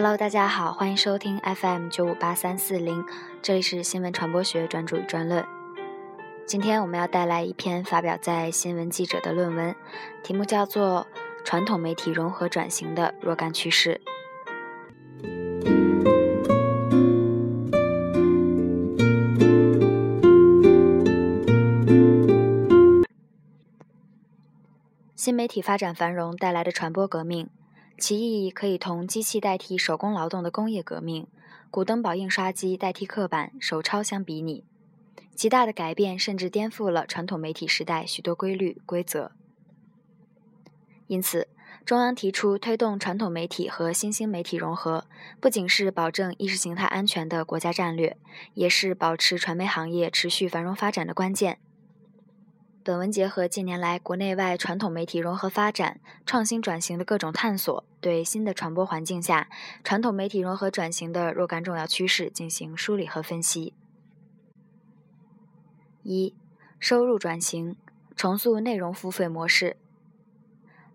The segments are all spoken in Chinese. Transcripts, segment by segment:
Hello，大家好，欢迎收听 FM 九五八三四零，这里是新闻传播学专注与专论。今天我们要带来一篇发表在《新闻记者》的论文，题目叫做《传统媒体融合转型的若干趋势》。新媒体发展繁荣带来的传播革命。其意义可以同机器代替手工劳动的工业革命、古登堡印刷机代替刻板手抄相比拟。极大的改变甚至颠覆了传统媒体时代许多规律规则。因此，中央提出推动传统媒体和新兴媒体融合，不仅是保证意识形态安全的国家战略，也是保持传媒行业持续繁荣发展的关键。本文结合近年来国内外传统媒体融合发展、创新转型的各种探索，对新的传播环境下传统媒体融合转型的若干重要趋势进行梳理和分析。一、收入转型，重塑内容付费模式。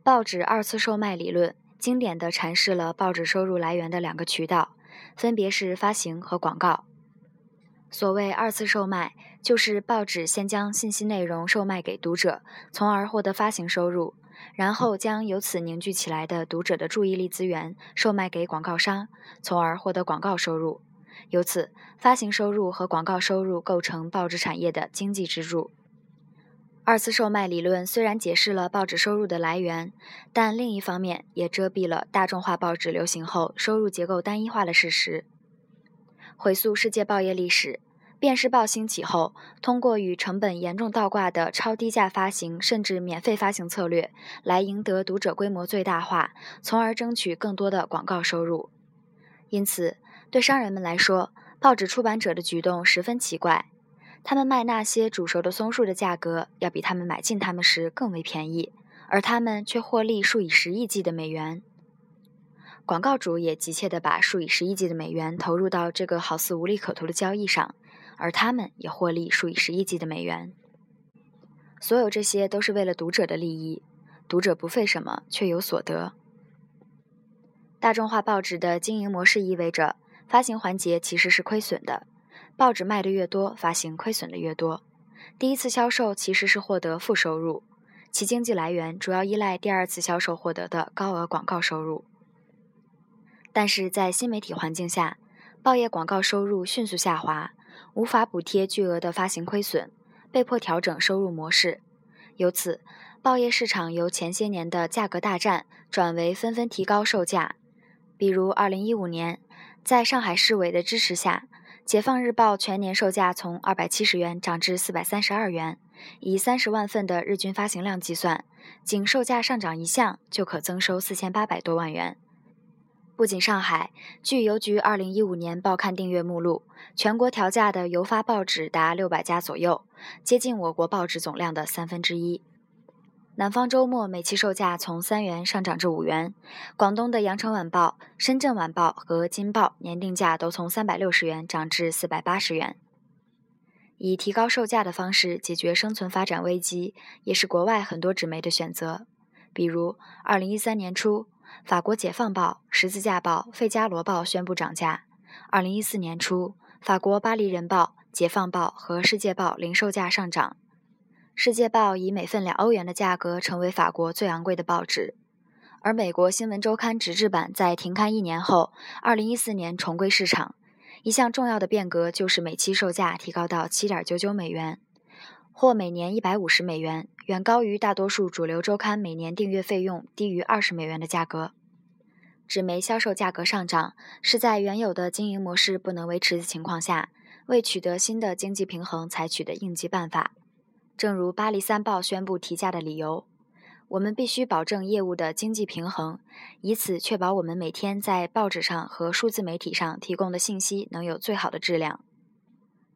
报纸二次售卖理论经典地阐释了报纸收入来源的两个渠道，分别是发行和广告。所谓二次售卖，就是报纸先将信息内容售卖给读者，从而获得发行收入，然后将由此凝聚起来的读者的注意力资源售卖给广告商，从而获得广告收入。由此，发行收入和广告收入构成报纸产业的经济支柱。二次售卖理论虽然解释了报纸收入的来源，但另一方面也遮蔽了大众化报纸流行后收入结构单一化的事实。回溯世界报业历史，电视报兴起后，通过与成本严重倒挂的超低价发行甚至免费发行策略，来赢得读者规模最大化，从而争取更多的广告收入。因此，对商人们来说，报纸出版者的举动十分奇怪。他们卖那些煮熟的松树的价格，要比他们买进它们时更为便宜，而他们却获利数以十亿计的美元。广告主也急切地把数以十亿计的美元投入到这个好似无利可图的交易上，而他们也获利数以十亿计的美元。所有这些都是为了读者的利益，读者不费什么却有所得。大众化报纸的经营模式意味着，发行环节其实是亏损的，报纸卖的越多，发行亏损的越多。第一次销售其实是获得负收入，其经济来源主要依赖第二次销售获得的高额广告收入。但是在新媒体环境下，报业广告收入迅速下滑，无法补贴巨额的发行亏损，被迫调整收入模式。由此，报业市场由前些年的价格大战转为纷纷提高售价。比如，2015年，在上海市委的支持下，《解放日报》全年售价从270元涨至432元，以30万份的日均发行量计算，仅售价上涨一项就可增收4800多万元。不仅上海，据邮局二零一五年报刊订阅目录，全国调价的邮发报纸达六百家左右，接近我国报纸总量的三分之一。南方周末每期售价从三元上涨至五元，广东的羊城晚报、深圳晚报和金报年定价都从三百六十元涨至四百八十元。以提高售价的方式解决生存发展危机，也是国外很多纸媒的选择。比如二零一三年初。法国《解放报》《十字架报》《费加罗报》宣布涨价。二零一四年初，法国《巴黎人报》《解放报》和《世界报》零售价上涨，《世界报》以每份两欧元的价格成为法国最昂贵的报纸。而美国《新闻周刊》纸质版在停刊一年后，二零一四年重归市场。一项重要的变革就是每期售价提高到七点九九美元，或每年一百五十美元。远高于大多数主流周刊每年订阅费用低于二十美元的价格。纸媒销售价格上涨，是在原有的经营模式不能维持的情况下，为取得新的经济平衡采取的应急办法。正如《巴黎三报》宣布提价的理由：我们必须保证业务的经济平衡，以此确保我们每天在报纸上和数字媒体上提供的信息能有最好的质量。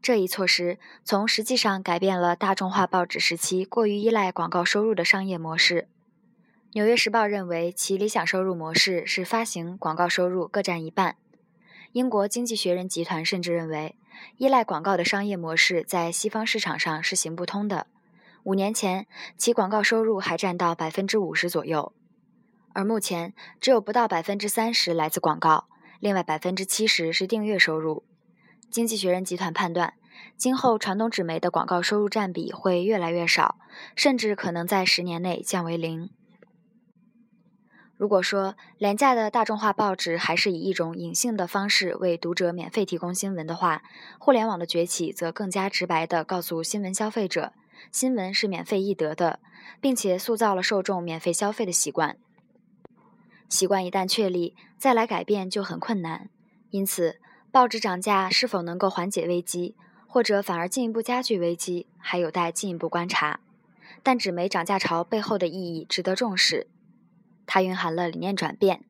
这一措施从实际上改变了大众化报纸时期过于依赖广告收入的商业模式。《纽约时报》认为其理想收入模式是发行广告收入各占一半。英国经济学人集团甚至认为，依赖广告的商业模式在西方市场上是行不通的。五年前，其广告收入还占到百分之五十左右，而目前只有不到百分之三十来自广告，另外百分之七十是订阅收入。经济学人集团判断，今后传统纸媒的广告收入占比会越来越少，甚至可能在十年内降为零。如果说廉价的大众化报纸还是以一种隐性的方式为读者免费提供新闻的话，互联网的崛起则更加直白地告诉新闻消费者，新闻是免费易得的，并且塑造了受众免费消费的习惯。习惯一旦确立，再来改变就很困难。因此，报纸涨价是否能够缓解危机，或者反而进一步加剧危机，还有待进一步观察。但纸媒涨价潮背后的意义值得重视。它蕴含了理念转变：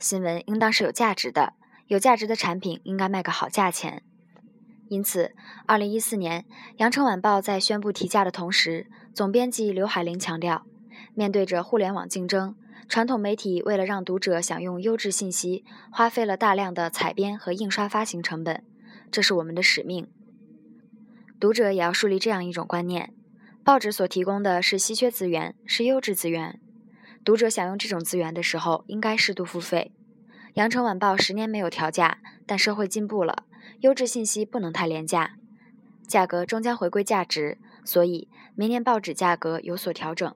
新闻应当是有价值的，有价值的产品应该卖个好价钱。因此，二零一四年，《羊城晚报》在宣布提价的同时，总编辑刘海林强调，面对着互联网竞争，传统媒体为了让读者享用优质信息，花费了大量的采编和印刷发行成本，这是我们的使命。读者也要树立这样一种观念：报纸所提供的是稀缺资源，是优质资源。读者享用这种资源的时候，应该适度付费。羊城晚报十年没有调价，但社会进步了，优质信息不能太廉价，价格终将回归价值，所以明年报纸价格有所调整。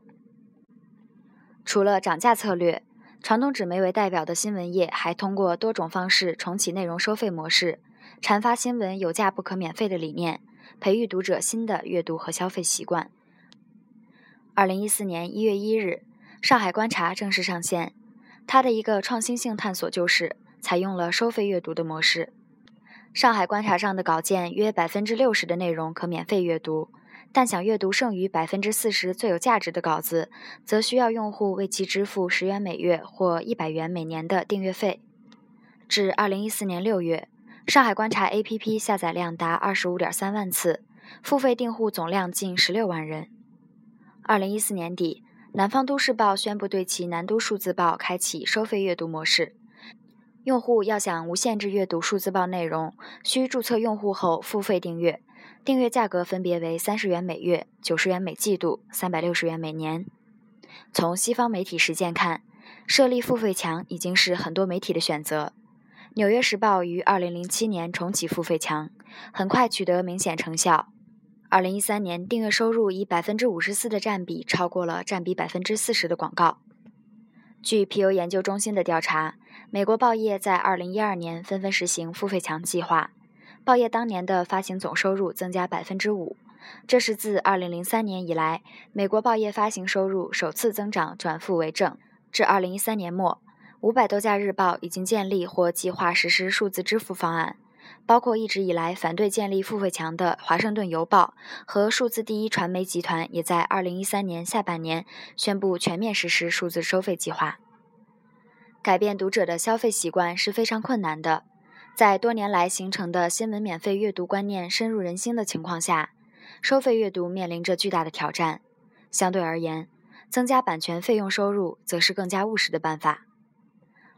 除了涨价策略，传统纸媒为代表的新闻业还通过多种方式重启内容收费模式，阐发新闻有价不可免费的理念，培育读者新的阅读和消费习惯。二零一四年一月一日。上海观察正式上线，它的一个创新性探索就是采用了收费阅读的模式。上海观察上的稿件约百分之六十的内容可免费阅读，但想阅读剩余百分之四十最有价值的稿子，则需要用户为其支付十元每月或一百元每年的订阅费。至二零一四年六月，上海观察 APP 下载量达二十五点三万次，付费订户总量近十六万人。二零一四年底。南方都市报宣布对其南都数字报开启收费阅读模式，用户要想无限制阅读数字报内容，需注册用户后付费订阅，订阅价格分别为三十元每月、九十元每季度、三百六十元每年。从西方媒体实践看，设立付费墙已经是很多媒体的选择。纽约时报于二零零七年重启付费墙，很快取得明显成效。二零一三年，订阅收入以百分之五十四的占比超过了占比百分之四十的广告。据皮尤研究中心的调查，美国报业在二零一二年纷纷实行付费墙计划，报业当年的发行总收入增加百分之五，这是自二零零三年以来美国报业发行收入首次增长转负为正。至二零一三年末，五百多家日报已经建立或计划实施数字支付方案。包括一直以来反对建立付费墙的《华盛顿邮报》和数字第一传媒集团，也在2013年下半年宣布全面实施数字收费计划。改变读者的消费习惯是非常困难的，在多年来形成的新闻免费阅读观念深入人心的情况下，收费阅读面临着巨大的挑战。相对而言，增加版权费用收入则是更加务实的办法。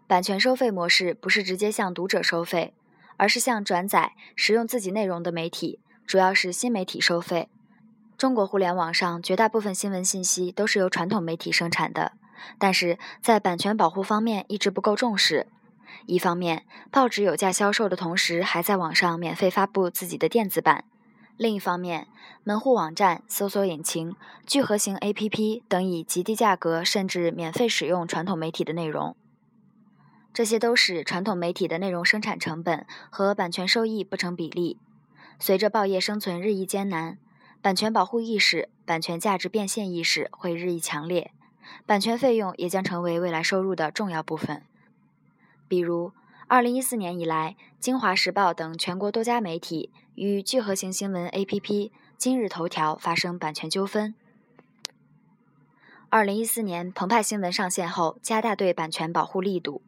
版权收费模式不是直接向读者收费。而是向转载使用自己内容的媒体，主要是新媒体收费。中国互联网上绝大部分新闻信息都是由传统媒体生产的，但是在版权保护方面一直不够重视。一方面，报纸有价销售的同时，还在网上免费发布自己的电子版；另一方面，门户网站、搜索引擎、聚合型 APP 等以极低价格甚至免费使用传统媒体的内容。这些都使传统媒体的内容生产成本和版权收益不成比例。随着报业生存日益艰难，版权保护意识、版权价值变现意识会日益强烈，版权费用也将成为未来收入的重要部分。比如，二零一四年以来，《京华时报》等全国多家媒体与聚合型新闻 APP 今日头条发生版权纠纷。二零一四年，澎湃新闻上线后，加大对版权保护力度。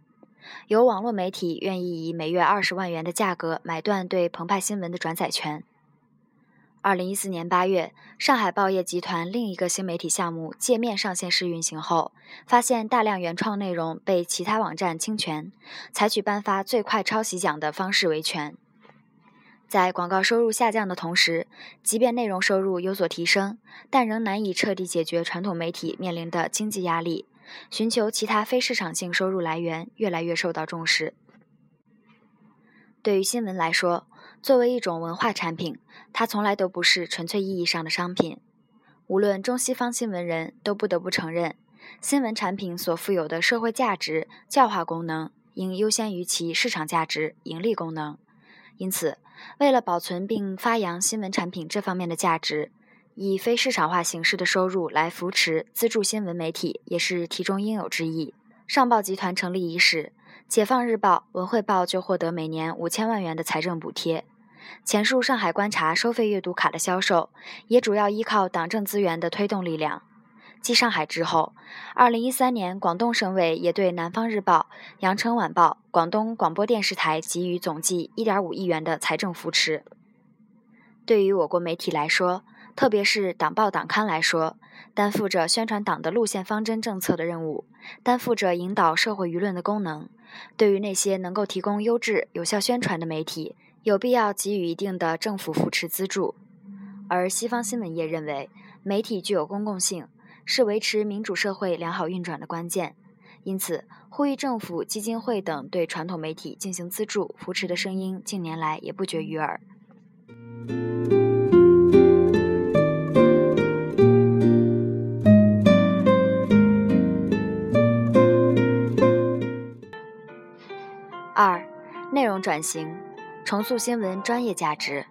有网络媒体愿意以每月二十万元的价格买断对澎湃新闻的转载权。二零一四年八月，上海报业集团另一个新媒体项目界面上线试运行后，发现大量原创内容被其他网站侵权，采取颁发最快抄袭奖的方式维权。在广告收入下降的同时，即便内容收入有所提升，但仍难以彻底解决传统媒体面临的经济压力。寻求其他非市场性收入来源越来越受到重视。对于新闻来说，作为一种文化产品，它从来都不是纯粹意义上的商品。无论中西方新闻人都不得不承认，新闻产品所富有的社会价值、教化功能，应优先于其市场价值、盈利功能。因此，为了保存并发扬新闻产品这方面的价值，以非市场化形式的收入来扶持、资助新闻媒体，也是题中应有之义。上报集团成立伊始，解放日报、文汇报就获得每年五千万元的财政补贴。前述上海观察收费阅读卡的销售，也主要依靠党政资源的推动力量。继上海之后，二零一三年，广东省委也对南方日报、羊城晚报、广东广播电视台给予总计一点五亿元的财政扶持。对于我国媒体来说，特别是党报党刊来说，担负着宣传党的路线方针政策的任务，担负着引导社会舆论的功能。对于那些能够提供优质有效宣传的媒体，有必要给予一定的政府扶持资助。而西方新闻业认为，媒体具有公共性。是维持民主社会良好运转的关键，因此呼吁政府、基金会等对传统媒体进行资助扶持的声音，近年来也不绝于耳。二、内容转型，重塑新闻专业价值。